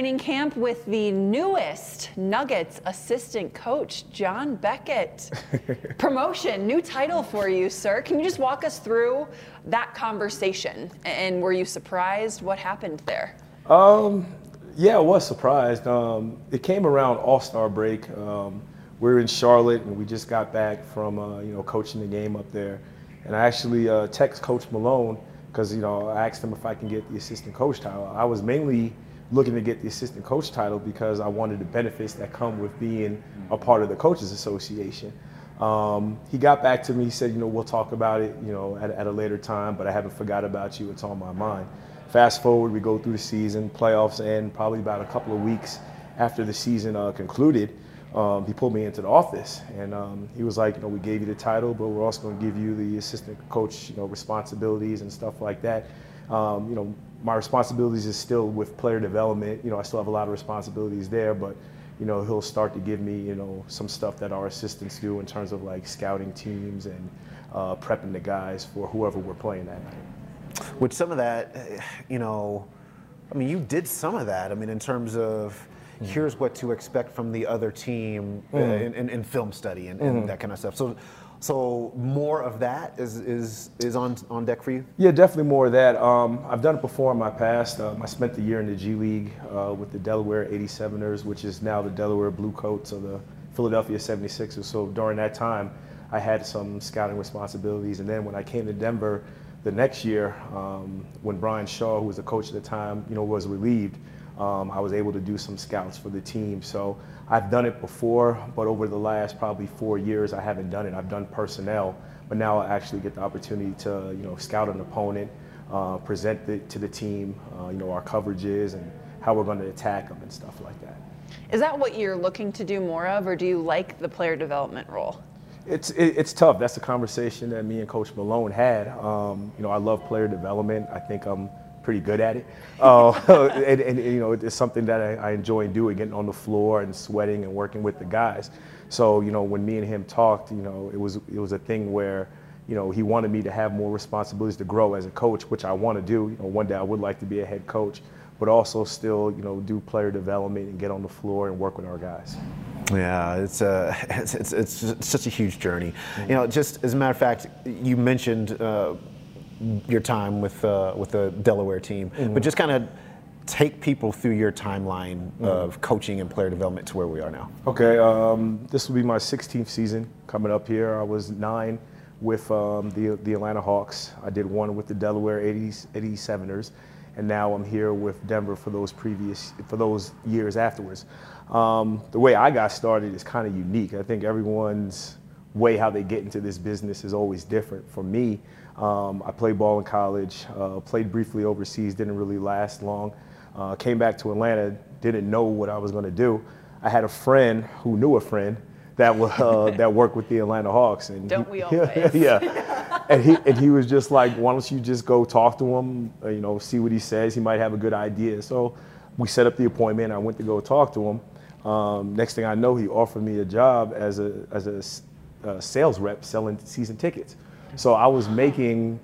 training camp with the newest Nuggets assistant coach, John Beckett. Promotion, new title for you, sir. Can you just walk us through that conversation? And were you surprised? What happened there? Um, yeah, I was surprised. Um, it came around All Star break. Um, we are in Charlotte, and we just got back from uh, you know coaching the game up there. And I actually uh, text Coach Malone because you know I asked him if I can get the assistant coach title. I was mainly looking to get the assistant coach title because I wanted the benefits that come with being a part of the coaches association. Um, he got back to me. He said, you know, we'll talk about it, you know, at, at a later time. But I haven't forgot about you. It's on my mind. Fast forward, we go through the season, playoffs end. Probably about a couple of weeks after the season uh, concluded, um, he pulled me into the office and um, he was like, you know, we gave you the title, but we're also going to give you the assistant coach, you know, responsibilities and stuff like that. Um, you know, my responsibilities is still with player development. You know, I still have a lot of responsibilities there, but you know, he'll start to give me, you know, some stuff that our assistants do in terms of like scouting teams and uh, prepping the guys for whoever we're playing that night. With some of that, you know, I mean, you did some of that. I mean, in terms of mm-hmm. here's what to expect from the other team mm-hmm. in, in, in, film study and, and mm-hmm. that kind of stuff. So so more of that is is is on on deck for you. Yeah, definitely more of that. Um, I've done it before in my past. Um, I spent the year in the G League uh, with the Delaware 87ers, which is now the Delaware Bluecoats of the Philadelphia 76ers. So during that time, I had some scouting responsibilities, and then when I came to Denver the next year, um, when Brian Shaw, who was the coach at the time, you know, was relieved, um, I was able to do some scouts for the team. So I've done it before, but over the last probably four years, I haven't done it. I've done personnel, but now I actually get the opportunity to, you know, scout an opponent, uh, present it to the team, uh, you know, our coverages and how we're going to attack them and stuff like that. Is that what you're looking to do more of, or do you like the player development role? It's it, it's tough. That's a conversation that me and Coach Malone had. Um, you know, I love player development. I think I'm pretty good at it. Uh, and, and, you know, it's something that I, I, enjoy doing, getting on the floor and sweating and working with the guys. So, you know, when me and him talked, you know, it was it was a thing where, you know, he wanted me to have more responsibilities to grow as a coach, which I want to do. You know, one day I would like to be a head coach, but also still, you know, do player development and get on the floor and work with our guys. Yeah, it's, a, it's, it's, it's, such a huge journey. You know, just as a matter of fact, you mentioned uh, your time with uh, with the Delaware team, mm-hmm. but just kind of take people through your timeline mm-hmm. of coaching and player development to where we are now. Okay, um, this will be my 16th season coming up here. I was nine with um, the the Atlanta Hawks. I did one with the Delaware 80s, 87ers, and now I'm here with Denver for those previous for those years afterwards. Um, the way I got started is kind of unique. I think everyone's way how they get into this business is always different. For me, um, I played ball in college, uh, played briefly overseas, didn't really last long. Uh, came back to Atlanta, didn't know what I was going to do. I had a friend who knew a friend that was, uh, that worked with the Atlanta Hawks, and don't he, we always? yeah, and he and he was just like, why don't you just go talk to him, uh, you know, see what he says. He might have a good idea. So we set up the appointment. I went to go talk to him. Um, next thing I know, he offered me a job as a as a uh, sales rep selling season tickets. So I was making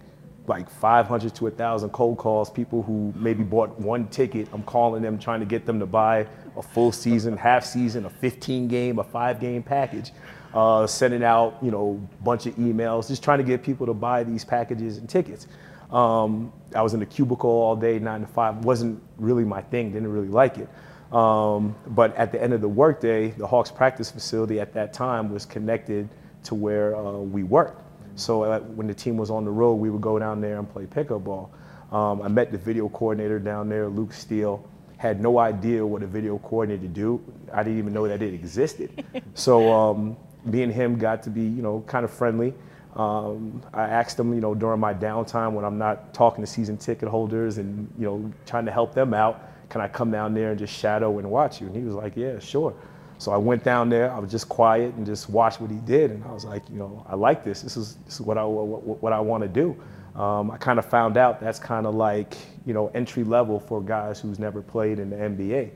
like 500 to 1,000 cold calls, people who maybe bought one ticket. I'm calling them, trying to get them to buy a full season, half season, a 15 game, a five game package. Uh, sending out, you know, a bunch of emails, just trying to get people to buy these packages and tickets. Um, I was in the cubicle all day, nine to five. wasn't really my thing. Didn't really like it. Um, but at the end of the workday, the Hawks practice facility at that time was connected to where uh, we worked. So uh, when the team was on the road, we would go down there and play pickup ball. Um, I met the video coordinator down there, Luke Steele. Had no idea what a video coordinator do. I didn't even know that it existed. so um, me and him got to be, you know, kind of friendly. Um, I asked him, you know, during my downtime when I'm not talking to season ticket holders and, you know, trying to help them out, can I come down there and just shadow and watch you? And he was like, yeah, sure. So I went down there. I was just quiet and just watched what he did, and I was like, you know, I like this. This is this is what I what, what I want to do. Um, I kind of found out that's kind of like you know entry level for guys who's never played in the NBA.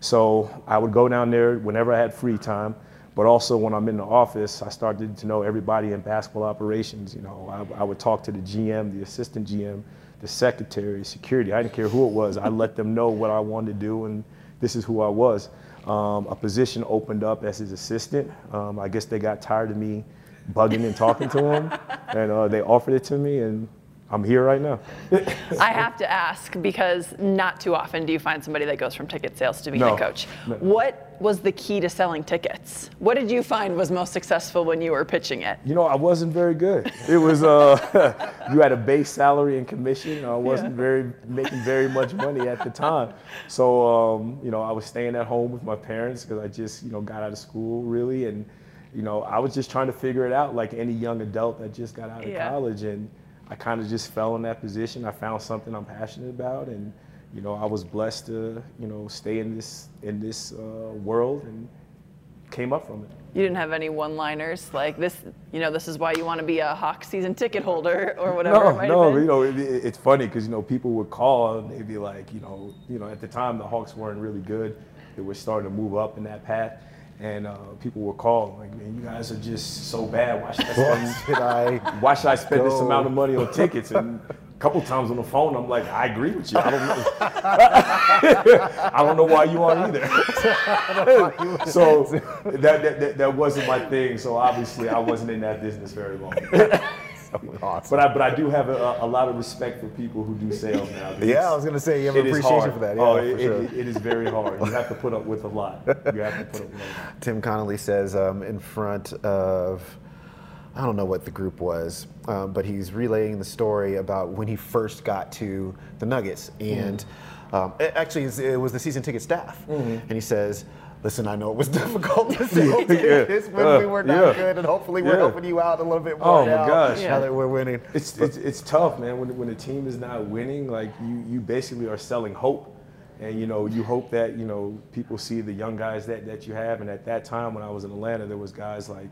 So I would go down there whenever I had free time, but also when I'm in the office, I started to know everybody in basketball operations. You know, I, I would talk to the GM, the assistant GM, the secretary, security. I didn't care who it was. I let them know what I wanted to do and this is who I was. Um, a position opened up as his assistant. Um, I guess they got tired of me bugging and talking to him, and uh, they offered it to me, and I'm here right now. I have to ask because not too often do you find somebody that goes from ticket sales to being No. a coach. No. What was the key to selling tickets? What did you find was most successful when you were pitching it? You know, I wasn't very good. It was uh, you had a base salary and commission. I wasn't Yeah. very making very much money at the time. So um, you know, I was staying at home with my parents because I just you know got out of school really, and you know, I was just trying to figure it out like any young adult that just got out of Yeah. college, and I kind of just fell in that position. I found something I'm passionate about, and you know, I was blessed to you know stay in this in this uh, world and came up from it. You didn't have any one-liners like this. You know, this is why you want to be a Hawk season ticket holder or whatever. No, it might no, you know, it, it- it's funny because you know people would call and they'd be like, you know, you know, at the time the Hawks weren't really good. They were starting to move up in that path, and uh, people would call like, man, you guys are just so bad. Why should I spend? I? why should I spend this amount of money on tickets? And a couple times on the phone, I'm like, I agree with you. I don't know. I don't know why you are either. so that, that, that that wasn't my thing. So obviously, I wasn't in that business very long. Awesome. But I, but I do have a, a lot of respect for people who do sales now. Yeah, I was gonna say you have appreciation for that. Yeah, oh, for it, sure. it- it is very hard. You have to put up with a lot. You have to put up with a lot. Tim Connelly says um, in front of, I don't know what the group was, um, but he's relaying the story about when he first got to the Nuggets. And um, it- actually, it was the season ticket staff. And he says, Listen, I know it was difficult to sell Yeah. tickets when Uh, we were not yeah. good, and hopefully we're Yeah. helping you out a little bit more Oh, my now, gosh. now that we're winning. It's, it's it's tough, man. When when a team is not winning, like you you basically are selling hope, and you know you hope that you know people see the young guys that that you have. And at that time, when I was in Atlanta, there was guys like,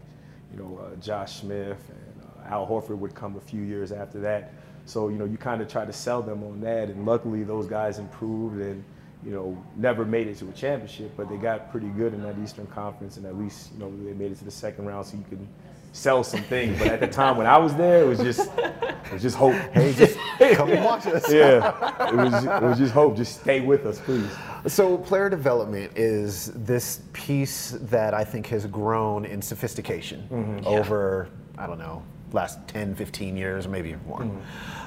you know, uh, Josh Smith and uh, Al Horford would come a few years after that. So you know you kind of try to sell them on that, and luckily those guys improved and. You know, never made it to a championship, but they got pretty good in that Eastern Conference, and at least you know they made it to the second round, so you can sell some things. But at the time when I was there, it was just it was just hope. Hey, just come and watch us. yeah, it was it was just hope. Just stay with us, please. So, player development is this piece that I think has grown in sophistication Mm-hmm. over, I don't know, last 10, 15 years, maybe even more. Mm-hmm.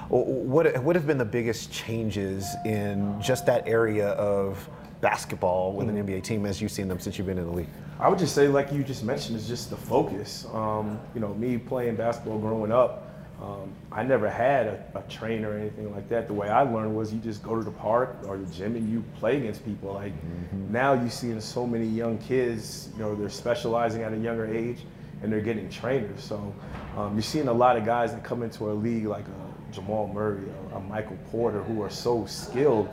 What, what have been the biggest changes in just that area of basketball with Mm-hmm. an NBA team as you've seen them since you've been in the league? I would just say, like you just mentioned, is just the focus. Um, you know, me playing basketball growing up, um, I never had a, a trainer or anything like that. The way I learned was you just go to the park or the gym and you play against people. Like now, you see in so many young kids. You know, they're specializing at a younger age and they're getting trainers. So um, you're seeing a lot of guys that come into our league, like a Jamal Murray, a, a Michael Porter, who are so skilled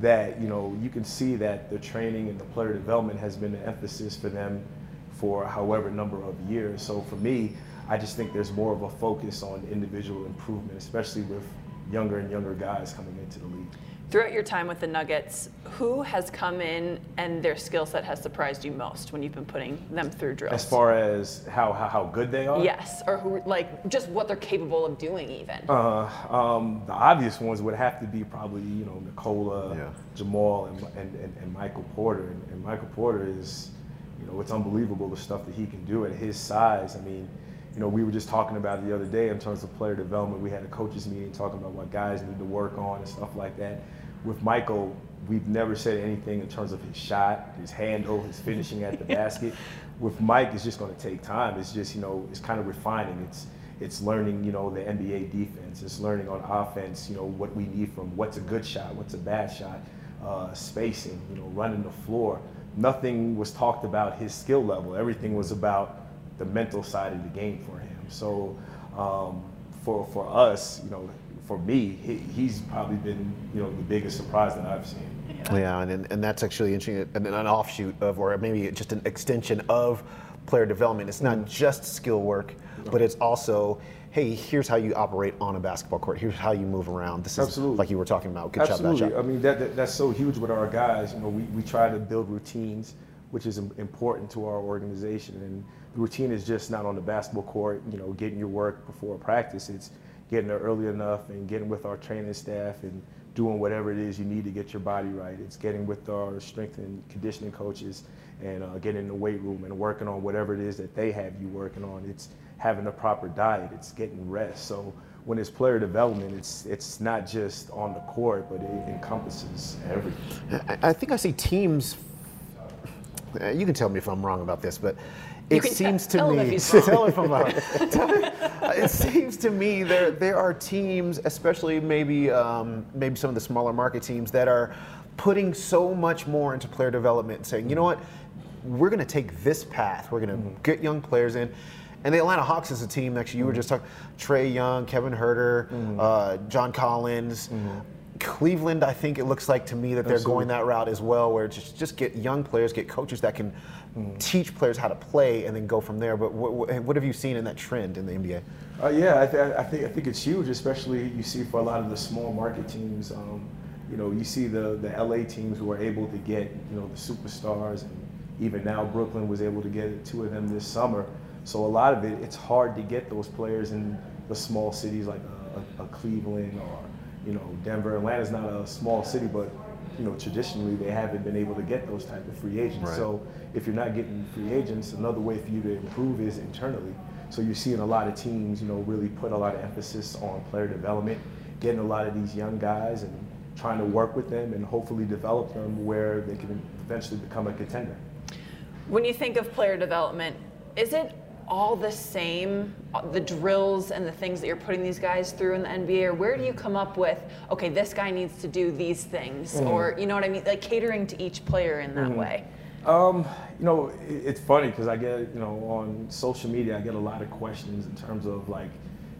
that you know you can see that the training and the player development has been an emphasis for them for however number of years. So for me, I just think there's more of a focus on individual improvement, especially with younger and younger guys coming into the league. Throughout your time with the Nuggets, who has come in and their skill set has surprised you most when you've been putting them through drills? As far as how how, how good they are, yes, or who like just what they're capable of doing even. Uh, um, the obvious ones would have to be probably you know Nikola, Yeah. Jamal, and, and, and, and Michael Porter. And, and Michael Porter is, you know, it's unbelievable the stuff that he can do at his size. I mean, you know, we were just talking about it the other day in terms of player development. We had a coaches meeting talking about what guys need to work on and stuff like that. With Michael, we've never said anything in terms of his shot, his handle, his finishing at the basket. With Mike, it's just going to take time. It's just, you know, it's kind of refining. It's it's learning, you know, the NBA defense. It's learning on offense, you know, what we need from what's a good shot, what's a bad shot, uh, spacing, you know, running the floor. Nothing was talked about his skill level. Everything was about the mental side of the game for him. So um, for for us, you know, for me, he, he's probably been, you know, the biggest surprise that I've seen. Yeah, and, and that's actually interesting, and an offshoot of, or maybe just an extension of player development. It's not just skill work, but it's also, hey, here's how you operate on a basketball court. Here's how you move around. This is Absolutely. like you were talking about. Good shot, Absolutely. shot. I mean, that, that that's so huge with our guys. You know, we, we try to build routines, which is important to our organization. And the routine is just not on the basketball court, you know, getting your work before practice. It's getting there early enough and getting with our training staff and doing whatever it is you need to get your body right. It's getting with our strength and conditioning coaches and uh, getting in the weight room and working on whatever it is that they have you working on. It's having a proper diet. It's getting rest. So when it's player development, it's it's not just on the court, but it encompasses everything. I, I think I see teams. Uh, You can tell me if I'm wrong about this, but it seems to tell him me. if he's wrong. tell if I'm wrong. it seems to me there there are teams, especially maybe um, maybe some of the smaller market teams, that are putting so much more into player development, saying, you know what, we're going to take this path. We're going to Mm-hmm. get young players in. And the Atlanta Hawks is a team. Actually, you were just talking Trae Young, Kevin Huerter, Mm-hmm. uh, John Collins. Cleveland, I think it looks like to me that they're going that route as well, where just just get young players, get coaches that can Mm-hmm. teach players how to play, and then go from there. But what, what, what have you seen in that trend in the NBA? Uh, yeah, I, th- I think I think it's huge, especially you see for a lot of the small market teams. Um, you know, you see the the LA teams who are able to get you know the superstars, and even now Brooklyn was able to get two of them this summer. So a lot of it, it's hard to get those players in the small cities like a, a, a Cleveland or you know Denver. Atlanta's not a small city, but you know traditionally they haven't been able to get those type of free agents. Right. So if you're not getting free agents, another way for you to improve is internally. So you're seeing a lot of teams, you know, really put a lot of emphasis on player development, getting a lot of these young guys and trying to work with them and hopefully develop them where they can eventually become a contender. When you think of player development, is it all the same, uh, the drills and the things that you're putting these guys through in the NBA, or where do you come up with, okay, this guy needs to do these things, Mm-hmm. or you know what I mean, like catering to each player in that way? Um, you know, it, it's funny because I get, you know, on social media, I get a lot of questions in terms of like,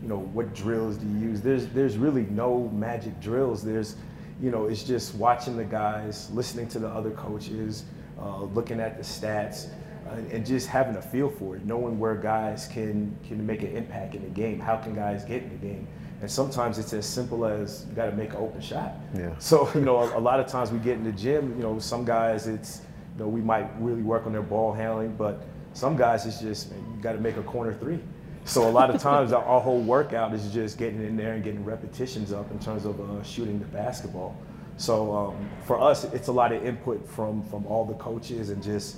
you know, what drills do you use? There's, there's really no magic drills. There's, you know, it's just watching the guys, listening to the other coaches, uh, looking at the stats, and just having a feel for it, knowing where guys can can make an impact in the game. How can guys get in the game? And sometimes it's as simple as you got to make an open shot. Yeah. So you know, a, a lot of times we get in the gym. You know, some guys it's you know we might really work on their ball handling, but some guys it's just man, you got to make a corner three. So a lot of times our, our whole workout is just getting in there and getting repetitions up in terms of uh, shooting the basketball. So um, for us, it's a lot of input from from all the coaches and just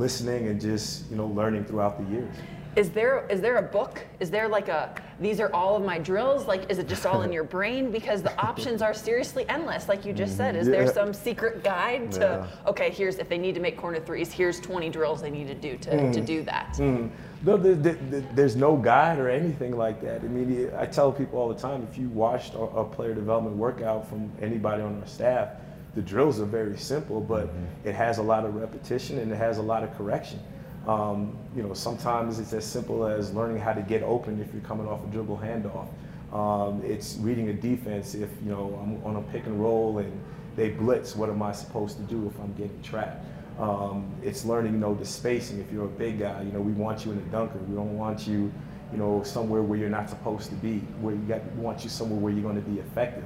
listening and just you know learning throughout the years. Is there is there a book? Is there like a these are all of my drills? Like is it just all in your brain? Because the options are seriously endless, like you just said. Is there some secret guide to Yeah. okay, here's if they need to make corner threes, here's 20 drills they need to do to, to do that. Mm. No, there, there, there- there's no guide or anything like that. I mean, I tell people all the time if you watched a, a player development workout from anybody on our staff, the drills are very simple, but it has a lot of repetition and it has a lot of correction. Um, you know, sometimes it's as simple as learning how to get open if you're coming off a dribble handoff. Um, it's reading a defense if you know I'm on a pick and roll and they blitz. What am I supposed to do if I'm getting trapped? Um, it's learning, you know, the spacing. If you're a big guy, you know, we want you in a dunker. We don't want you, you know, somewhere where you're not supposed to be. Where you got, we want you somewhere where you're going to be effective.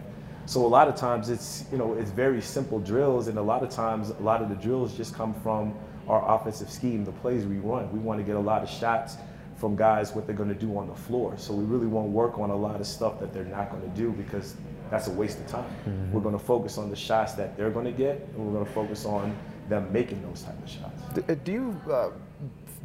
So a lot of times it's, you know, it's very simple drills, and a lot of times a lot of the drills just come from our offensive scheme, the plays we run. We want to get a lot of shots from guys what they're going to do on the floor. So we really want to work on a lot of stuff that they're not going to do because that's a waste of time. We're going to focus on the shots that they're going to get, and we're going to focus on them making those type of shots. Do, uh, do you uh,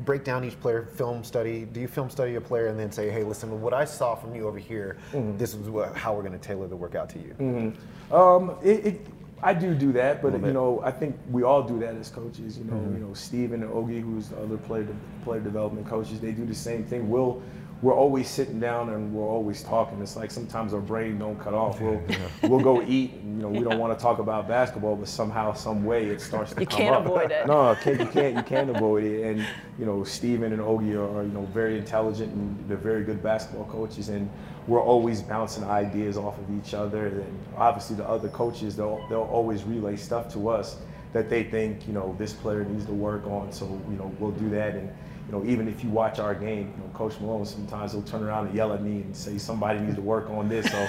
break down each player, film study? Do you film study a player and then say, hey, listen, what I saw from you over here, Mm-hmm. this is what, how we're going to tailor the workout to you? Um, it, it, I do do that, but you know, I think we all do that as coaches. You know, Mm-hmm. you know, Steven and Ogie, who's the other player de- player development coaches, they do the same thing. We'll we're always sitting down and we're always talking. It's like sometimes our brain don't cut off. We'll we'll go eat. And, you know, we don't want to talk about basketball, but somehow, some way, it starts to You come can't up. avoid it. No, can't, you can't you can't avoid it. And you know, Steven and Ogie are, are you know very intelligent and they're very good basketball coaches, and we're always bouncing ideas off of each other. And obviously, the other coaches they'll they'll always relay stuff to us that they think you know this player needs to work on. So you know we'll do that. And you know even if you watch our game, you know Coach Malone sometimes he'll turn around and yell at me and say somebody needs to work on this. So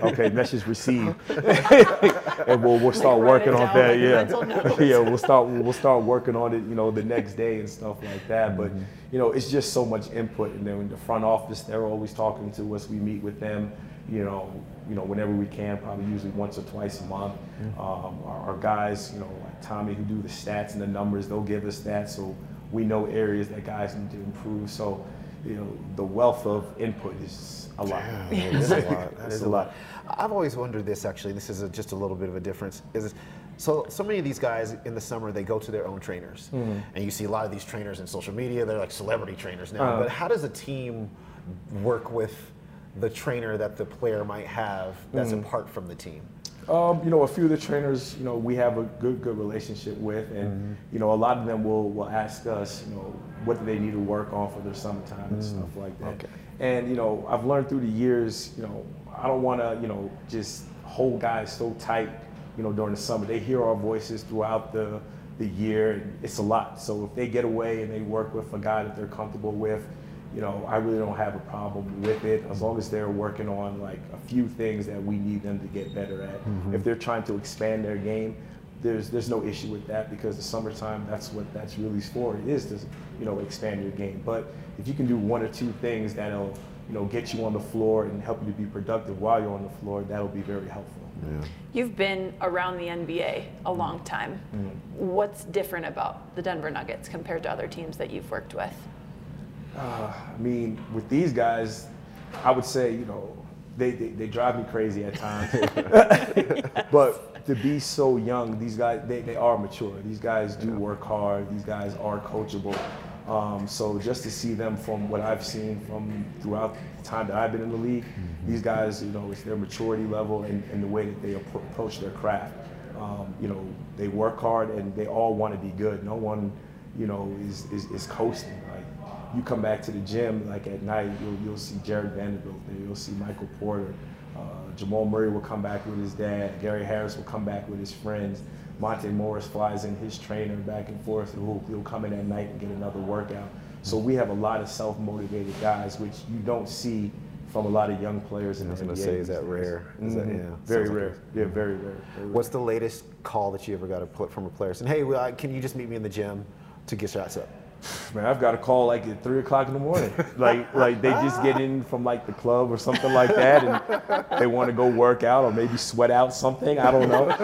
okay, message received, and we'll we'll start it working on that. like Yeah, yeah, we'll start we'll start working on it, you know, the next day and stuff like that. But you know, it's just so much input. And then in the front office, they're always talking to us. We meet with them, you know, you know, whenever we can, probably usually once or twice a month. Um, our, our guys, you know, like Tommy, who do the stats and the numbers, they'll give us that, so we know areas that guys need to improve. So, you know, the wealth of input is a lot. Yeah, it is a lot. That It's a lot. I've always wondered this actually. This is a, just a little bit of a difference. Is so so many of these guys in the summer they go to their own trainers, Mm-hmm. and you see a lot of these trainers in social media. They're like celebrity trainers now. Uh-huh. but how does a team work with the trainer that the player might have that's Mm-hmm. apart from the team? Um, you know, a few of the trainers, you know, we have a good, good relationship with, and you know, a lot of them will will ask us, you know, what do they need to work on for their summertime and stuff like that. Okay. And you know, I've learned through the years, you know, I don't want to, you know, just hold guys so tight, you know, during the summer. They hear our voices throughout the the year, and it's a lot. So if they get away and they work with a guy that they're comfortable with, you know, I really don't have a problem with it as long as they're working on like a few things that we need them to get better at. Mm-hmm. If they're trying to expand their game, there's there's no issue with that because the summertime that's what that's really for. It is to you know expand your game. But if you can do one or two things that'll you know get you on the floor and help you to be productive while you're on the floor, that'll be very helpful. You've been around the NBA a long time. Mm-hmm. What's different about the Denver Nuggets compared to other teams that you've worked with? I mean, with these guys, I would say, you know, they, they, they drive me crazy at times. but to be so young, these guys, they, they are mature. These guys do work hard. These guys are coachable. Um, so just to see them from what I've seen from throughout the time that I've been in the league, these guys, you know, it's their maturity level and, and the way that they approach their craft. Um, you know, they work hard and they all want to be good. No one, you know, is, is, is coasting. Like you come back to the gym, like at night, you'll, you'll see Jarred Vanderbilt there, you'll see Michael Porter. Uh, Jamal Murray will come back with his dad. Gary Harris will come back with his friends. Monte Morris flies in his trainer back and forth, and he'll, he'll come in at night and get another workout. So we have a lot of self-motivated guys, which you don't see from a lot of young players in I was gonna say, is that rare? Is that- Mhm. yeah, very like rare. it. Yeah, very rare. very rare. What's the latest call that you ever got to put from a player saying, "Hey, well, can you just meet me in the gym to get shots up"? Man, I've got a call like at three o'clock in the morning. like, like they just get in from like the club or something like that, and they want to go work out or maybe sweat out something. I don't know,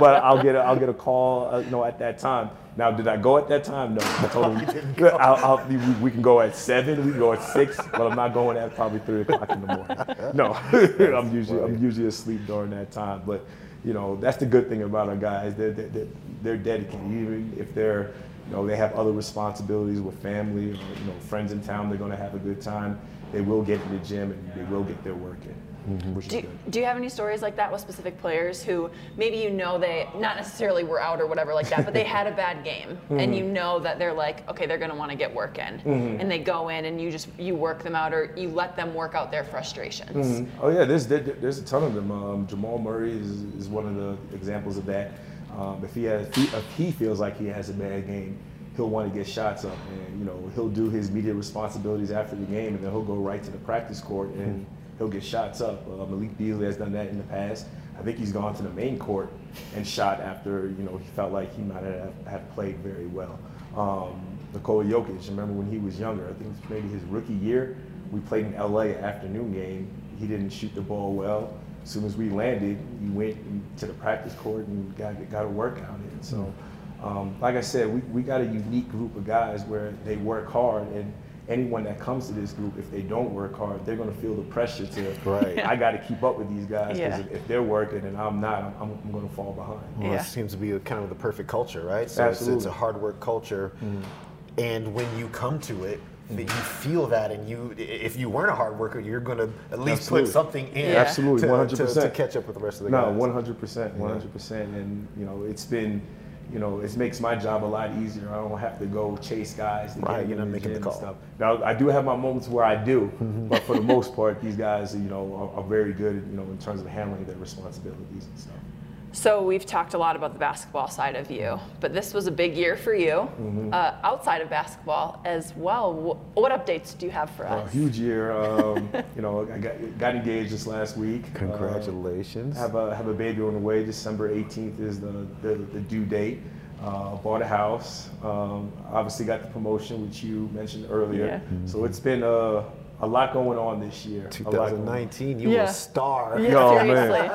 but I'll get a, I'll get a call, uh, you know, at that time. Now, did I go at that time? No, I told them I'll, I'll, we, we can go at seven, we can go at six, but I'm not going at probably three o'clock in the morning. No, I'm usually I'm usually asleep during that time. But you know, that's the good thing about our guys. They're, they're, they're dedicated, even if they're you know, they have other responsibilities with family or, you know, friends in town. They're going to have a good time. They will get in the gym and they will get their work in, mm-hmm. which is Do, good. do you have any stories like that with specific players who maybe you know they not necessarily were out or whatever like that, but they had a bad game and you mm-hmm. know that they're like, okay, they're going to want to get work in, mm-hmm. and they go in and you just you work them out or you let them work out their frustrations. Oh yeah, there's there, there's a ton of them. Um, Jamal Murray is, is one of the examples of that. Um, if he has, if he, feels like he has a bad game, he'll want to get shots up, and you know he'll do his media responsibilities after the game, and then he'll go right to the practice court and he'll get shots up. Uh, Malik Beasley has done that in the past. I think he's gone to the main court and shot after you know he felt like he might have, have played very well. Um, Nikola Jokic, remember when he was younger? I think maybe his rookie year. We played in LA afternoon game. He didn't shoot the ball well. As soon as we landed, he went to the practice court and got got a workout in. So, um, like I said, we, we got a unique group of guys where they work hard, and anyone that comes to this group, if they don't work hard, they're going to feel the pressure to. Right. I got to keep up with these guys because Yeah. if, if they're working and I'm not, I'm, I'm, I'm going to fall behind. Well, Yeah. it seems to be kind of the perfect culture, right? So it's, it's a hard work culture, and when you come to it, that you feel that, and you if you weren't a hard worker, you're going to at least Absolutely. put something in, Yeah. Absolutely, to, 100%. to, to catch up with the rest of the guys. No, guys. one hundred percent, mm-hmm. one hundred percent, and you know it's been, you know, it makes my job a lot easier. I don't have to go chase guys to Right, get you're not making the call. stuff. Now I do have my moments where I do, mm-hmm. but for the most part, these guys, you know, are, are very good, you know, in terms of handling their responsibilities and stuff. So we've talked a lot about the basketball side of you, but this was a big year for you uh, outside of basketball as well. Wh- What updates do you have for us? A huge year. Um, you know, I got, got engaged just last week. Uh, Congratulations. have a have a baby on the way. December 18th is the the, the due date. uh, bought a house. Um, obviously, got the promotion, which you mentioned earlier. Yeah. So it's been a, a lot going on this year. A lot going on. 2019, you were a star. Yeah, No, seriously.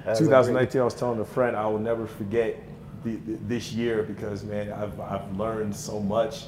That's 2019, I was telling a friend I will never forget the, the, this year because man, I've, I've learned so much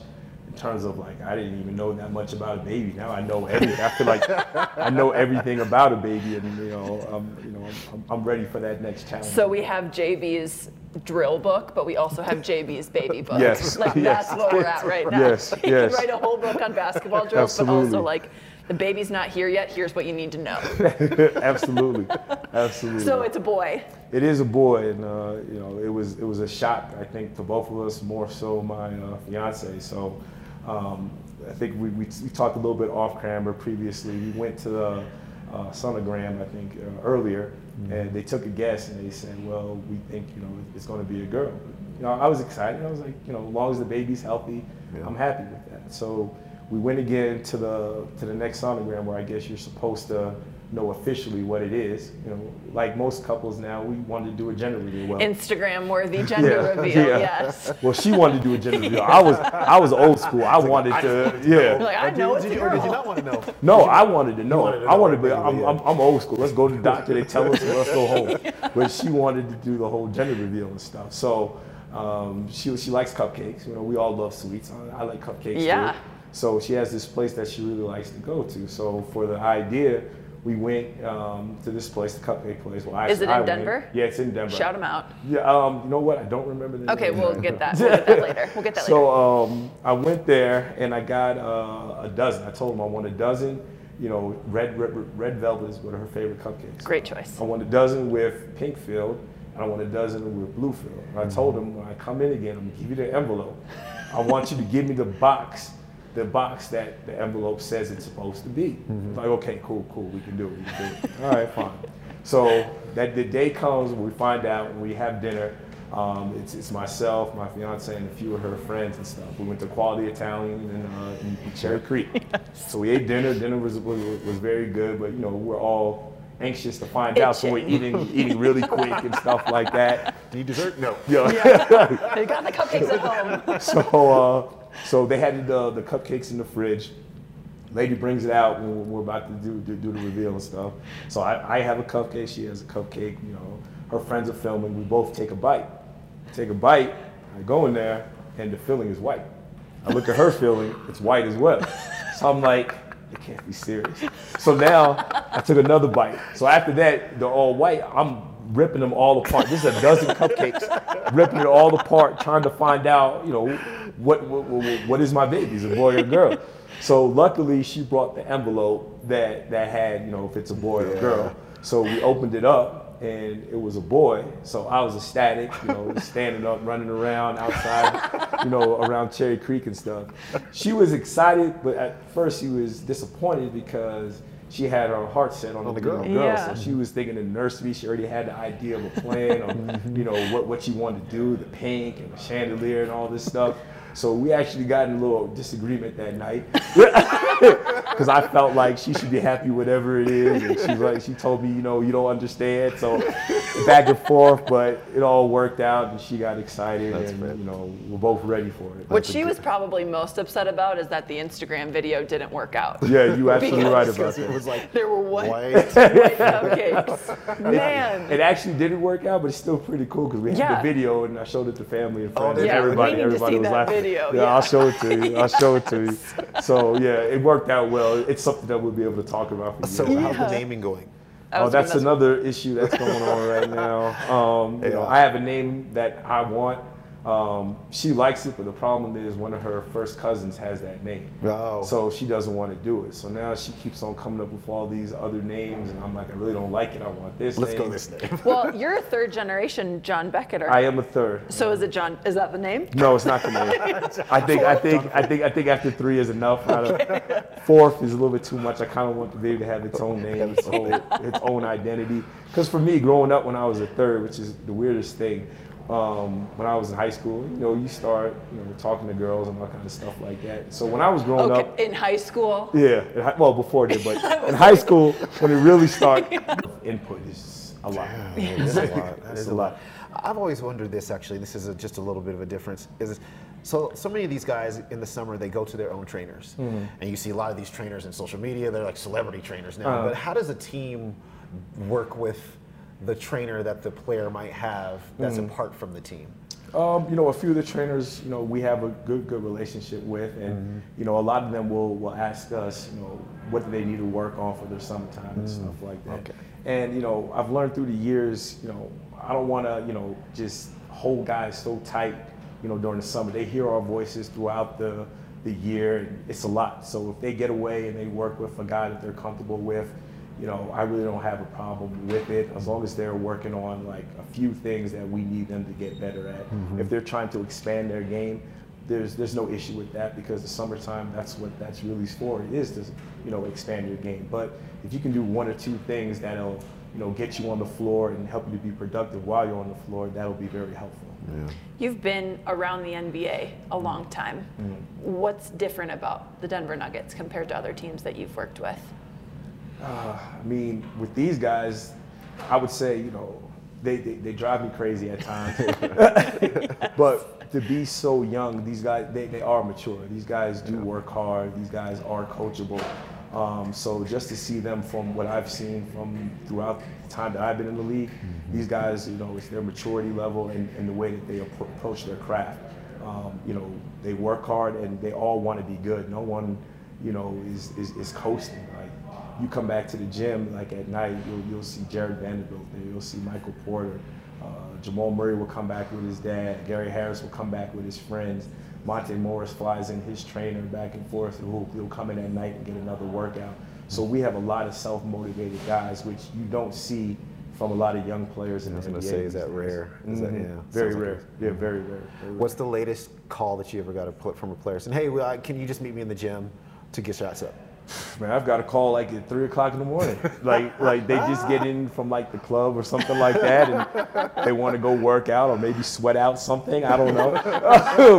in terms of like I didn't even know that much about a baby. Now I know everything. I feel like I know everything about a baby, and you know, I'm, you know, I'm, I'm ready for that next challenge. So we have JB's drill book, but we also have JB's baby book. Yes, Like yes. that's where we're at right now. Yes, You yes. can write a whole book on basketball drills, but also like the baby's not here yet. Here's what you need to know. absolutely, absolutely. So it's a boy. It is a boy, and uh, you know, it was it was a shock. I think to both of us, more so my uh, fiance. So um, I think we, we, we talked a little bit off camera previously. We went to the uh, sonogram, I think, uh, earlier, and they took a guess and they said, "Well, we think you know it's going to be a girl." You know, I was excited. I was like, you know, as long as the baby's healthy, Yeah. I'm happy with that. So we went again to the to the next sonogram where I guess you're supposed to know officially what it is. You know, like most couples now, we wanted to do a gender reveal. Well, Instagram worthy gender Yeah, reveal. yeah. Yes. well, she wanted to do a gender reveal. I was I was old school. I wanted to, yeah. Like I Or did- know it's did a you, or did you girl. not want to know? No, I wanted to know. wanted to I wanted to be. I'm, yeah. I'm, I'm old school. Let's go to the doctor. They tell us, let's go home. But she wanted to do the whole gender reveal and stuff. So um, she she likes cupcakes. You know, we all love sweets. I, I like cupcakes Yeah. too. So she has this place that she really likes to go to. So for the idea, we went um, to this place, the cupcake place. Well, Is it in went. Denver? Yeah, it's in Denver. Shout them out. Yeah. Um, you know what? I don't remember the Okay, name. we'll get that. We'll get that later. We'll get that later. So um, I went there and I got uh, a dozen. I told them I want a dozen. You know, red, red red velvet is one of her favorite cupcakes. Great choice. I want a dozen with pink field, and I want a dozen with blue field. And I told them when I come in again, I'm gonna give you the envelope. I want you to give me the box, the box that the envelope says it's supposed to be. Like, okay, cool, cool, we can do it. We can do it. All right, fine. So that the day comes, we find out, and we have dinner. Um, it's, it's myself, my fiance, and a few of her friends and stuff. We went to Quality Italian in, uh, in, in Cherry Creek. So we ate dinner. Dinner was, was was very good, but you know we're all anxious to find out, so we're eating eating really quick and stuff like that. Do you dessert? No. Yeah. They got the cupcakes at home. so uh, so they had the the cupcakes in the fridge. Lady brings it out when we're about to do do, do the reveal and stuff. So I, I have a cupcake. She has a cupcake. You know, her friends are filming. We both take a bite. Take a bite. I go in there, and the filling is white. I look at her filling. It's white as well. So I'm like, it can't be serious. So now I took another bite. So after that, they're all white. I'm ripping them all apart. This is a dozen cupcakes, ripping it all apart, trying to find out, you know, what what, what, what is my baby? Is it a boy or a girl? So luckily, she brought the envelope that that had, you know, if it's a boy or a girl. So we opened it up, and it was a boy. So I was ecstatic, you know, standing up, running around outside, you know, around Cherry Creek and stuff. She was excited, but at first she was disappointed because she had her heart set on, the the girl. girl. Yeah. So she was thinking in nursery. She already had the idea of a plan on, you know, what, what she wanted to do, the pink and the chandelier and all this stuff. So we actually got in a little disagreement that night because I felt like she should be happy whatever it is, and she's like, she told me, you know, you don't understand. So back and forth, but it all worked out, and she got excited, That's and great. you know, we're both ready for it. What she was probably most upset about is that the Instagram video didn't work out. yeah, you absolutely right about Because it was like There were white, white. white cupcakes. Man. It actually didn't work out, but it's still pretty cool because we had Yeah. the video and I showed it to family and oh, friends. there and you everybody, We need to everybody see was that laughing. video, Yeah, yeah. I'll show it to you. I'll show it to you. So yeah, it worked out well. It's something that we'll be able to talk about for So years. how's the naming going? Oh, that's another issue that's going on right now. Um, you know, I have a name that I want. Um, she likes it, but the problem is one of her first cousins has that name. Oh. So she doesn't want to do it. So now she keeps on coming up with all these other names, and I'm like, I really don't like it. I want this Let's name. go this name. Well, you're a third generation John Becketer. I am a third. so is it John? Is that the name? No, it's not the name. I think I think I think I think after three is enough. I don't- Fourth is a little bit too much. I kind of want the baby to have its own name, its own, its own identity. Because for me, growing up when I was a third, which is the weirdest thing, um, when I was in high school, you know, you start, you know, talking to girls and all kind of stuff like that. So when I was growing up, in high school. yeah, in hi- well before that, but in high school when it really started, input is a lot. That is a lot. That is a lot. I've always wondered this actually. This is a, just a little bit of a difference. Is so so many of these guys in the summer they go to their own trainers, Mm-hmm. and you see a lot of these trainers in social media. They're like celebrity trainers now. Uh-huh. But how does a team work with the trainer that the player might have that's Mm-hmm. apart from the team? Um, you know, a few of the trainers, you know, we have a good, good relationship with, and you know, a lot of them will will ask us, you know, what do they need to work on for their summertime and stuff like that. Okay. And you know, I've learned through the years, you know, I don't want to, you know, just hold guys so tight, you know, during the summer. They hear our voices throughout the the year, and it's a lot. So if they get away and they work with a guy that they're comfortable with, you know, I really don't have a problem with it as long as they're working on like a few things that we need them to get better at. Mm-hmm. If they're trying to expand their game, there's there's no issue with that because the summertime that's what that's really for. It is to you know expand your game. But if you can do one or two things that'll you know get you on the floor and help you to be productive while you're on the floor, that'll be very helpful. You've been around the NBA a long time. Mm-hmm. What's different about the Denver Nuggets compared to other teams that you've worked with? Uh, I mean, with these guys, I would say, you know, they, they, they drive me crazy at times. but to be so young, these guys, they, they are mature. These guys do work hard. These guys are coachable. Um, so just to see them from what I've seen from throughout the time that I've been in the league, these guys, you know, it's their maturity level and, and the way that they approach their craft. Um, you know, they work hard and they all want to be good. No one, you know, is, is, is coasting. Like you come back to the gym, like at night, you'll, you'll see Jarred Vanderbilt there, you'll see Michael Porter. Uh, Jamal Murray will come back with his dad. Gary Harris will come back with his friends. Monte Morris flies in his trainer back and forth. He'll, he'll come in at night and get another workout. So we have a lot of self-motivated guys, which you don't see from a lot of young players in I was gonna say, is that rare? Is that- Mhm. yeah, Very like rare. it. Yeah, very rare. Very rare. What's the latest call that you ever got a put from a player saying, "Hey, well, I- can you just meet me in the gym to get shots up"? Man, I've got a call like at three o'clock in the morning. like, like they just get in from like the club or something like that, and they want to go work out or maybe sweat out something. I don't know,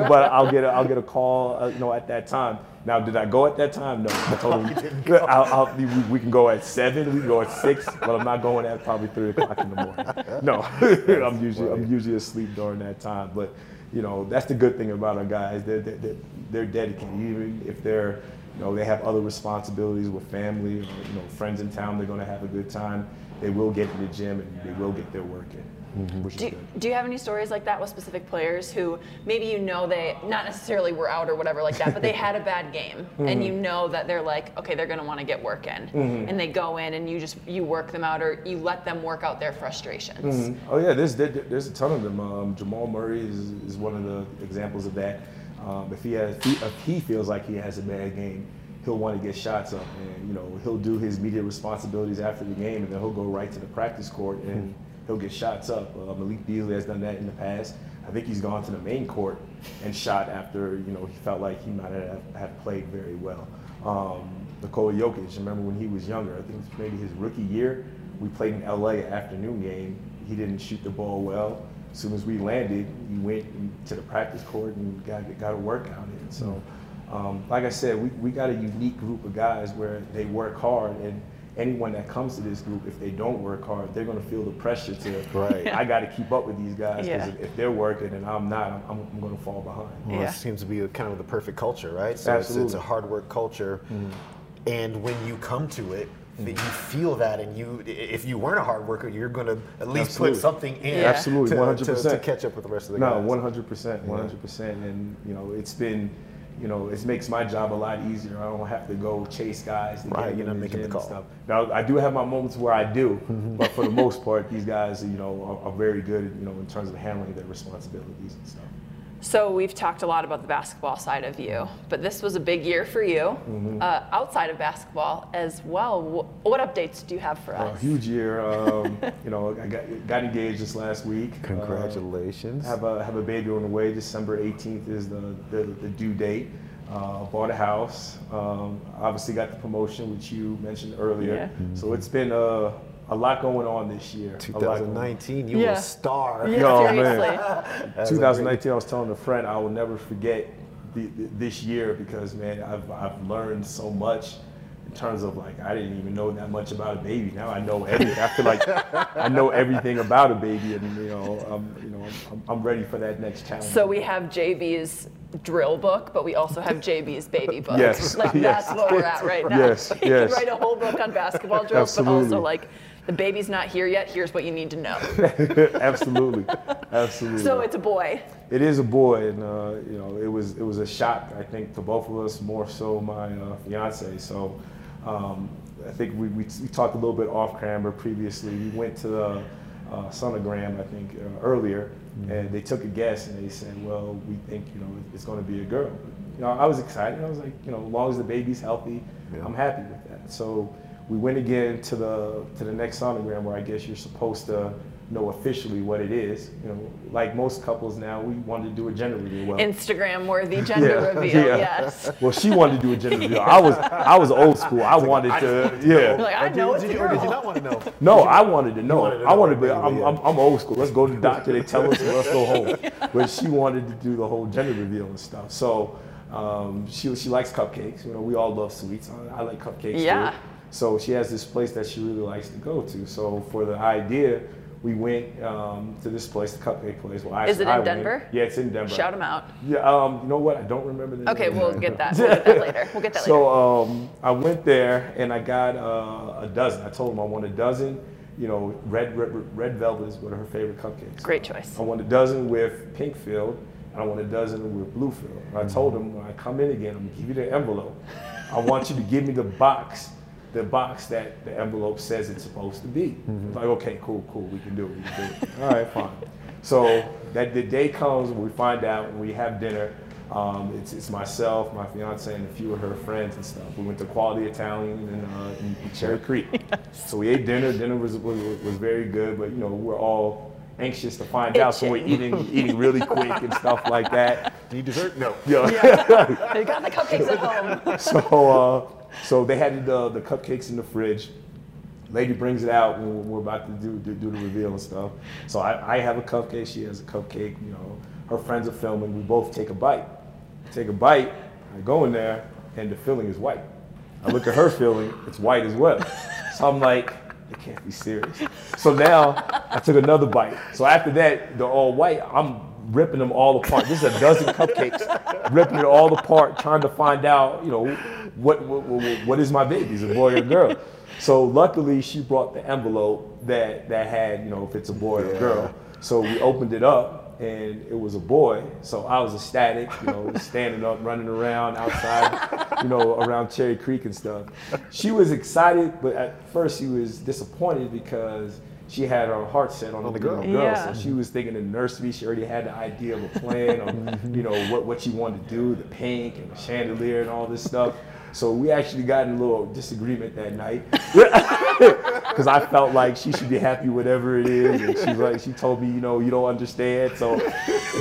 but I'll get a, I'll get a call, uh, you know, at that time. Now, did I go at that time? No, I told them I'll, I'll, we, we can go at seven, we can go at six, but I'm not going at probably three o'clock in the morning. No, I'm usually I'm usually asleep during that time. But you know, that's the good thing about our guys. They're, they're, they're dedicated, even if they're you know, they have other responsibilities with family or, you know, friends in town, they're going to have a good time. They will get to the gym and they will get their work in, mm-hmm. which is Do, good. do you have any stories like that with specific players who maybe you know they not necessarily were out or whatever like that, but they had a bad game and you mm-hmm. know that they're like, okay, they're going to want to get work in, mm-hmm. and they go in and you just you work them out or you let them work out their frustrations. Oh yeah, there's there, there's a ton of them. Um, Jamal Murray is, is one of the examples of that. Um, if he has if he, feels like he has a bad game, he'll want to get shots up, and you know he'll do his media responsibilities after the game, and then he'll go right to the practice court and he'll get shots up. Uh, Malik Beasley has done that in the past. I think he's gone to the main court and shot after you know he felt like he might have, have played very well. Um, Nikola Jokic, remember when he was younger? I think it was maybe his rookie year. We played in LA afternoon game. He didn't shoot the ball well. As soon as we landed, he went to the practice court and got got a workout in. So, um, like I said, we, we got a unique group of guys where they work hard, and anyone that comes to this group, if they don't work hard, they're going to feel the pressure to. Right. I got to keep up with these guys because Yeah. if, if they're working and I'm not, I'm, I'm, I'm going to fall behind. Well, Yeah. it seems to be kind of the perfect culture, right? So it's, it's a hard work culture, and when you come to it, that mm-hmm. you feel that, and you if you weren't a hard worker, you're going to at least Absolutely. put something in, Yeah. Absolutely, to, 100%. to, to catch up with the rest of the No, guys. one hundred percent, one hundred percent, and you know it's been, you know, it makes my job a lot easier. I don't have to go chase guys. To Right, get you're not in making the call. Stuff. Now I do have my moments where I do, mm-hmm. but for the most part, these guys, you know, are, are very good, you know, in terms of handling their responsibilities and stuff. So we've talked a lot about the basketball side of you, but this was a big year for you uh, outside of basketball as well. Wh- What updates do you have for us? A us? huge year. Um, you know, I got, got engaged just last week. Uh, Congratulations. have a have a baby on the way. December 18th is the the, the due date. Uh, bought a house. Um, obviously got the promotion, which you mentioned earlier. Yeah. So it's been uh, a lot going on this year. A lot going on. 2019, you Yeah. will star. Yeah, Yo, man. seriously. That's a 2019, I was telling a friend I will never forget the, the, this year because man, I've I've learned so much in terms of like I didn't even know that much about a baby. Now I know everything. I feel like I know everything about a baby, and you know, I'm, you know, I'm, I'm ready for that next challenge. So we have JB's drill book, but we also have JB's baby book. Yes, Like yes. that's where we're at right now. Yes, you yes. can write a whole book on basketball drills, but also like the baby's not here yet. Here's what you need to know. absolutely, absolutely. So it's a boy. It is a boy, and uh, you know, it was it was a shock. I think to both of us, more so my uh, fiance. So um, I think we, we, we talked a little bit off camera previously. We went to the uh, sonogram, I think, uh, earlier, and they took a guess and they said, "Well, we think you know it's going to be a girl." You know, I was excited. I was like, you know, as long as the baby's healthy, Yeah. I'm happy with that. So we went again to the to the next sonogram where I guess you're supposed to know officially what it is. You know, like most couples now, we wanted to do a gender reveal. Well, Instagram worthy gender Yeah, reveal. yeah. Yes. well, she wanted to do a gender reveal. I was I was old school. I wanted to You're yeah. like I know it's did, a you, or did you not want to know? No, I wanted to know. wanted to I wanted to be. I'm. I'm, I'm old school. Let's go to the doctor. They tell us, let's go home. But she wanted to do the whole gender reveal and stuff. So um, she she likes cupcakes. You know, we all love sweets. I, I like cupcakes Yeah. too. So she has this place that she really likes to go to. So for the idea, we went um, to this place, the cupcake place. Well, Is actually, it in went. Denver? Yeah, it's in Denver. Shout them out. Yeah. Um, you know what? I don't remember the Okay, name. we'll get that. We'll get that later. We'll get that later. So um, I went there and I got uh, a dozen. I told them I want a dozen. You know, red, red red velvet is one of her favorite cupcakes. Great choice. I want a dozen with pink filled, and I want a dozen with blue filled. And I told them when I come in again, I'm gonna give you the envelope. I want you to give me the box, the box that the envelope says it's supposed to be. Like, okay, cool, cool, we can do it. We can do it. All right, fine. So that the day comes when we find out when we have dinner. Um, it's, it's myself, my fiance, and a few of her friends and stuff. We went to Quality Italian in, uh, in, in Cherry Creek. So we ate dinner. Dinner was, was was very good, but you know we're all anxious to find out, so we're eating eating really quick and stuff like that. Need dessert? No. Yeah. They got the cupcakes at home. so uh, so they had the the cupcakes in the fridge. Lady brings it out when we're about to do do, do the reveal and stuff. So I, I have a cupcake. She has a cupcake. You know, her friends are filming. We both take a bite. Take a bite. I go in there, and the filling is white. I look at her filling. It's white as well. So I'm like, it can't be serious. So now I took another bite. So after that, they're all white. I'm ripping them all apart. This is a dozen cupcakes, ripping it all apart, trying to find out, you know, what what, what, what is my baby? Is it a boy or a girl? So luckily, she brought the envelope that that had, you know, if it's a boy or a girl. So we opened it up, and it was a boy. So I was ecstatic, you know, standing up, running around outside, you know, around Cherry Creek and stuff. She was excited, but at first she was disappointed because she had her heart set on, the girl. Yeah. So she was thinking in nursery. She already had the idea of a plan of, you know, what, what she wanted to do, the pink and the chandelier and all this stuff. So we actually got in a little disagreement that night because I felt like she should be happy whatever it is, and she's like, she told me, you know, you don't understand. So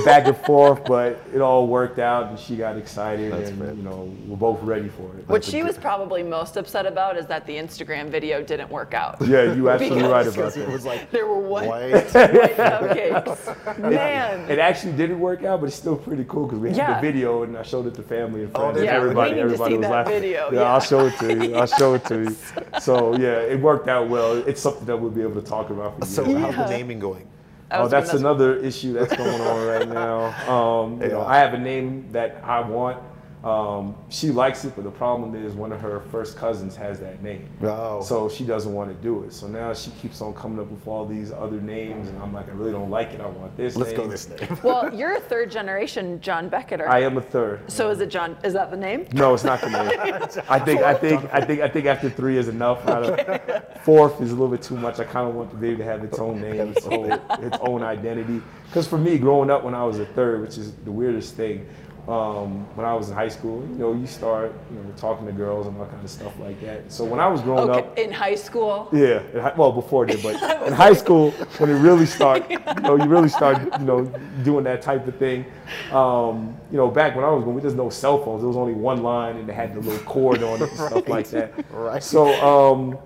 back and forth, but it all worked out, and she got excited, That's and fair. you know, we're both ready for it. What she was probably most upset about is that the Instagram video didn't work out. yeah, you absolutely Because- right about Because it was like There were white, white. white cupcakes. Man. It actually didn't work out, but it's still pretty cool because we had Yeah. the video and I showed it to family and Oh, friends. did and you? everybody, We need to everybody was laughing. Video, Yeah, yeah. I'll show it to you. I'll show it to you. So yeah, it worked out well. It's something that we'll be able to talk about for So years. how's the naming going? Oh, was that's another issue that's going on right now. Um, you know, I have a name that I want. Um, she likes it, but the problem is one of her first cousins has that name. Oh. So she doesn't want to do it. So now she keeps on coming up with all these other names, and I'm like, I really don't like it. I want this Let's name. go this name. Well, you're a third generation John Beckett. I am a third. So is it John? Is that the name? No, it's not the name. I think I think I think I think after three is enough. I don't- Fourth is a little bit too much. I kind of want the baby to have its own name, its own, its own identity. Because for me, growing up when I was a third, which is the weirdest thing, um, when I was in high school, you know, you start you know talking to girls and all kind of stuff like that. So when I was growing up, in high school. yeah, in hi- well before then, but in high school when it really start, you know, you really start, you know, doing that type of thing. Um, you know, back when I was going, there's no cell phones. There was only one line, and they had the little cord on it and stuff like that. Right. So um,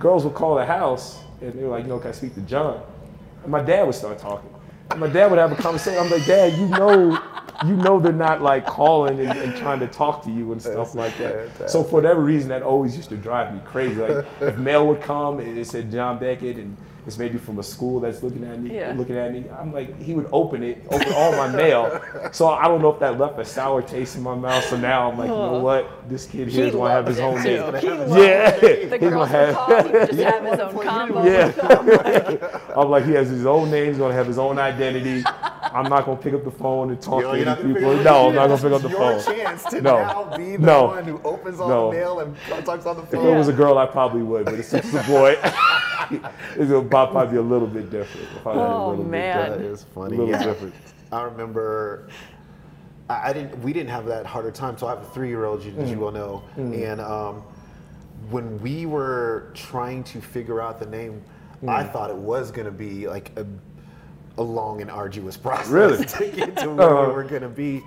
girls would call the house, and they were like, you know, can I speak to John? And my dad would start talking. My dad would have a conversation. I'm like, Dad, you know, you know they're not like calling and, and trying to talk to you and stuff like that. So for whatever reason, that always used to drive me crazy. Like if mail would come and it said John Beckett and it's maybe from a school that's looking at me, Yeah. looking at me. I'm like, he would open it, open all my mail. So I don't know if that left a sour taste in my mouth. So now I'm like, you know what? This kid here He is gonna have his own name. too. He loved Yeah, The he's gonna have. call, he would just have his own combo. Yeah. I'm like, he has his own name, he's gonna have his own identity. I'm not gonna pick up the phone and talk Yo, to you're any people. No, I'm not gonna pick up the It's phone. Chance to No. now be the No. one who opens all No. the mail and talks on the If it was a girl, I probably would, but since it's a boy, it's gonna probably be a little bit different. Probably a Oh, little man. That different. funny. A little Yeah. different. I remember. I I didn't. We didn't have that harder time. So I have a three-year-old, you, Mm. as you well know, and um, when we were trying to figure out the name, I Mm. thought it was going to be like a, a long and arduous process Really? to get to where Uh-huh. we were going to be.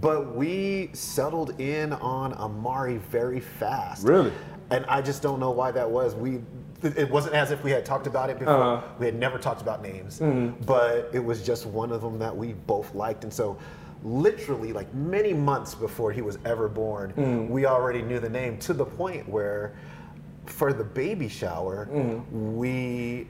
But we settled in on Amari very fast. Really? And I just don't know why that was. We it wasn't as if we had talked about it before. Uh-huh. We had never talked about names, Mm-hmm. but it was just one of them that we both liked, and so. Literally, like many months before he was ever born, Mm. we already knew the name to the point where, for the baby shower, Mm. we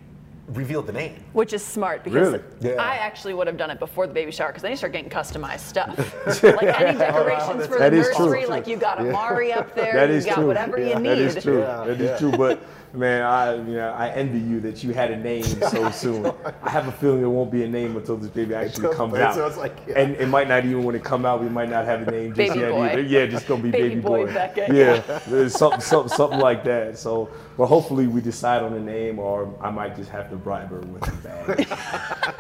revealed the name. Which is smart because Really? Yeah. I actually would have done it before the baby shower because then you start getting customized stuff. like any decorations oh, for the That is true. nursery, like you got Amari up there, That you got true. whatever you need. That is true. Yeah, That is true. But man, I you know I envy you that you had a name so soon. I have a feeling it won't be a name until this baby actually Until- comes so out. it's like, yeah. And it might not even when it come out, we might not have a name just Baby yet boy. either. Yeah, just gonna be Baby baby, boy Beckett. Yeah, there's something, something, something like that. So, well, hopefully we decide on a name, or I might just have to bribe her with a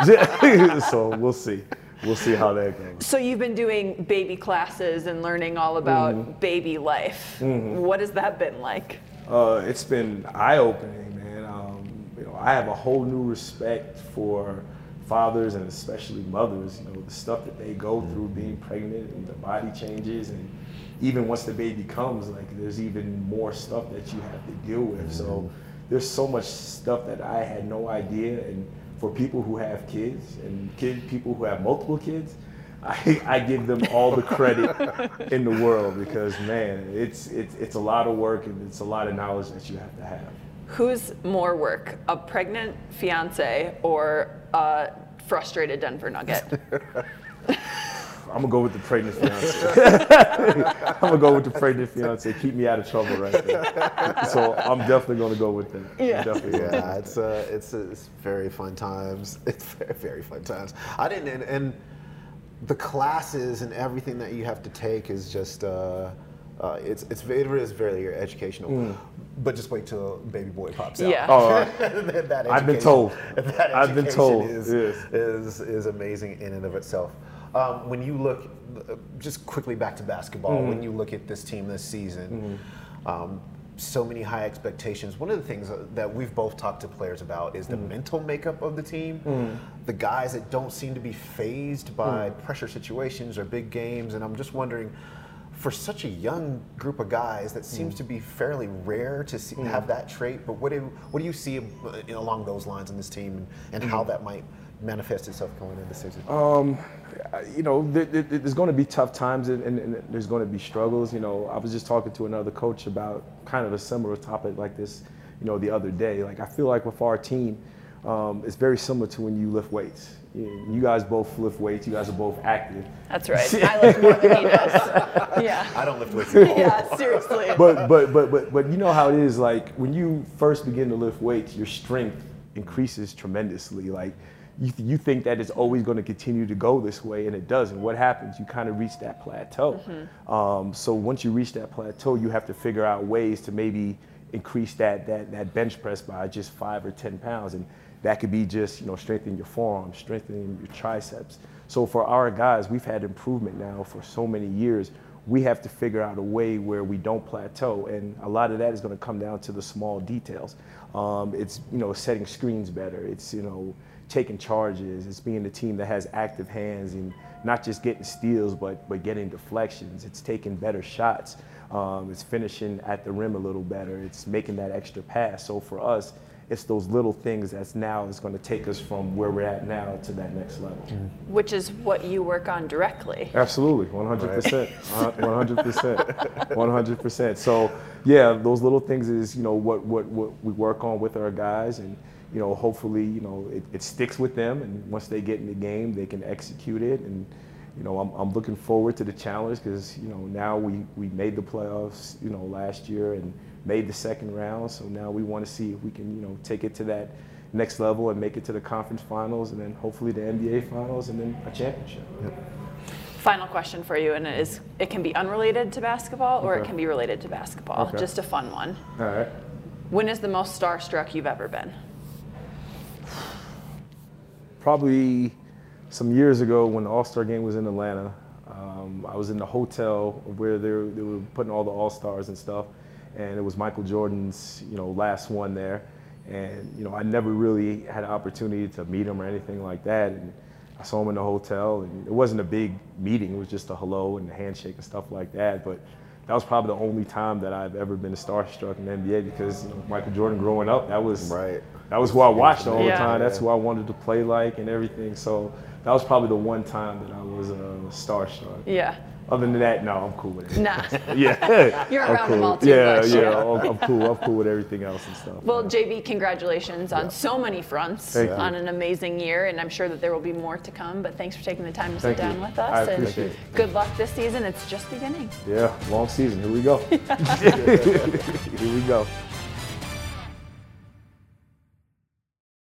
bag. so we'll see. We'll see how that goes. So you've been doing baby classes and learning all about Mm-hmm. baby life. What has that been like? Uh, it's been eye-opening, man. Um, you know, I have a whole new respect for fathers and especially mothers. You know, the stuff that they go through being pregnant and the body changes, and even once the baby comes, like there's even more stuff that you have to deal with. So there's so much stuff that I had no idea, and for people who have kids and kid people who have multiple kids. I, I give them all the credit in the world because man, it's, it's it's a lot of work and it's a lot of knowledge that you have to have. Who's more work, a pregnant fiance or a frustrated Denver Nugget? I'm gonna go with the pregnant fiance. I'm gonna go with the pregnant fiance. Keep me out of trouble right there. So I'm definitely gonna go with that. Yeah. definitely gonna go Yeah, it's uh, it's it's very fun times. It's very very fun times. I didn't and, and the classes and everything that you have to take is just uh, uh, it's it's it is very educational. But just wait till baby boy pops out. Yeah. Oh, that, that I've been told. That I've been told, Is, yes. is is amazing in and of itself. Um, when you look, uh, just quickly back to basketball. Mm-hmm. When you look at this team this season, um, so many high expectations. One of the things that we've both talked to players about is the Mm. mental makeup of the team. The guys that don't seem to be fazed by Mm. pressure situations or big games, and I'm just wondering. For such a young group of guys, that Mm. seems to be fairly rare to see, have that trait. But what do what do you see uh, along those lines in this team, and, and how that might manifest itself going into the season? Um, you know, th- th- th- there's going to be tough times and, and, and there's going to be struggles. You know, I was just talking to another coach about kind of a similar topic like this, you know, the other day. Like, I feel like with our team, um, it's very similar to when you lift weights. You, you guys both lift weights. You guys are both active. That's right. I lift more than he does. Yeah. I don't lift weights at all. Yeah, seriously. but but but but but you know how it is like when you first begin to lift weights your strength increases tremendously like you, th- you think that it's always going to continue to go this way and it doesn't. What happens? You kind of reach that plateau. Um, so once you reach that plateau you have to figure out ways to maybe increase that that that bench press by just five or ten pounds and that could be just you know strengthening your forearms strengthening your triceps. So for our guys we've had improvement now for so many years. We have to figure out a way where we don't plateau and a lot of that is going to come down to the small details. Um, it's you know setting screens better. It's you know taking charges it's being the team that has active hands and not just getting steals but but getting deflections it's taking better shots um, it's finishing at the rim a little better it's making that extra pass so for us it's those little things that's now is going to take us from where we're at now to that next level. Which is what you work on directly. Absolutely, 100%. 100%. 100%. So, yeah, those little things is, you know, what, what, what we work on with our guys and, you know, hopefully, you know, it, it sticks with them and once they get in the game, they can execute it and, you know, I'm, I'm looking forward to the challenge because, you know, now we, we made the playoffs, you know, last year and made the second round. So now we want to see if we can, you know, take it to that next level and make it to the conference finals and then hopefully the NBA finals and then a championship. Yep. Final question for you, and it is it can be unrelated to basketball or okay. it can be related to basketball. Okay. Just a fun one. All right. When is the most starstruck you've ever been? Probably some years ago when the All Star game was in Atlanta. Um, I was in the hotel where they were, they were putting all the All Stars and stuff, and it was Michael Jordan's you know last one there, and you know I never really had an opportunity to meet him or anything like that. And, I saw him in the hotel, and it wasn't a big meeting. It was just a hello and a handshake and stuff like that. But that was probably the only time that I've ever been starstruck in the NBA because you know, Michael Jordan growing up, that was right. That was who I watched all yeah. the time. That's who I wanted to play like and everything. So that was probably the one time that I was uh, starstruck. Yeah. Other than that, no, I'm cool with it. Nah. yeah. You're around cool. them all too yeah, much. Yeah, I'm, I'm, cool. I'm cool with everything else and stuff. Well, JB, congratulations on so many fronts Thank on you. an amazing year, and I'm sure that there will be more to come. But thanks for taking the time to Thank sit down you. with us. I and it. good luck this season. It's just beginning. Yeah, long season. Here we go. Here we go.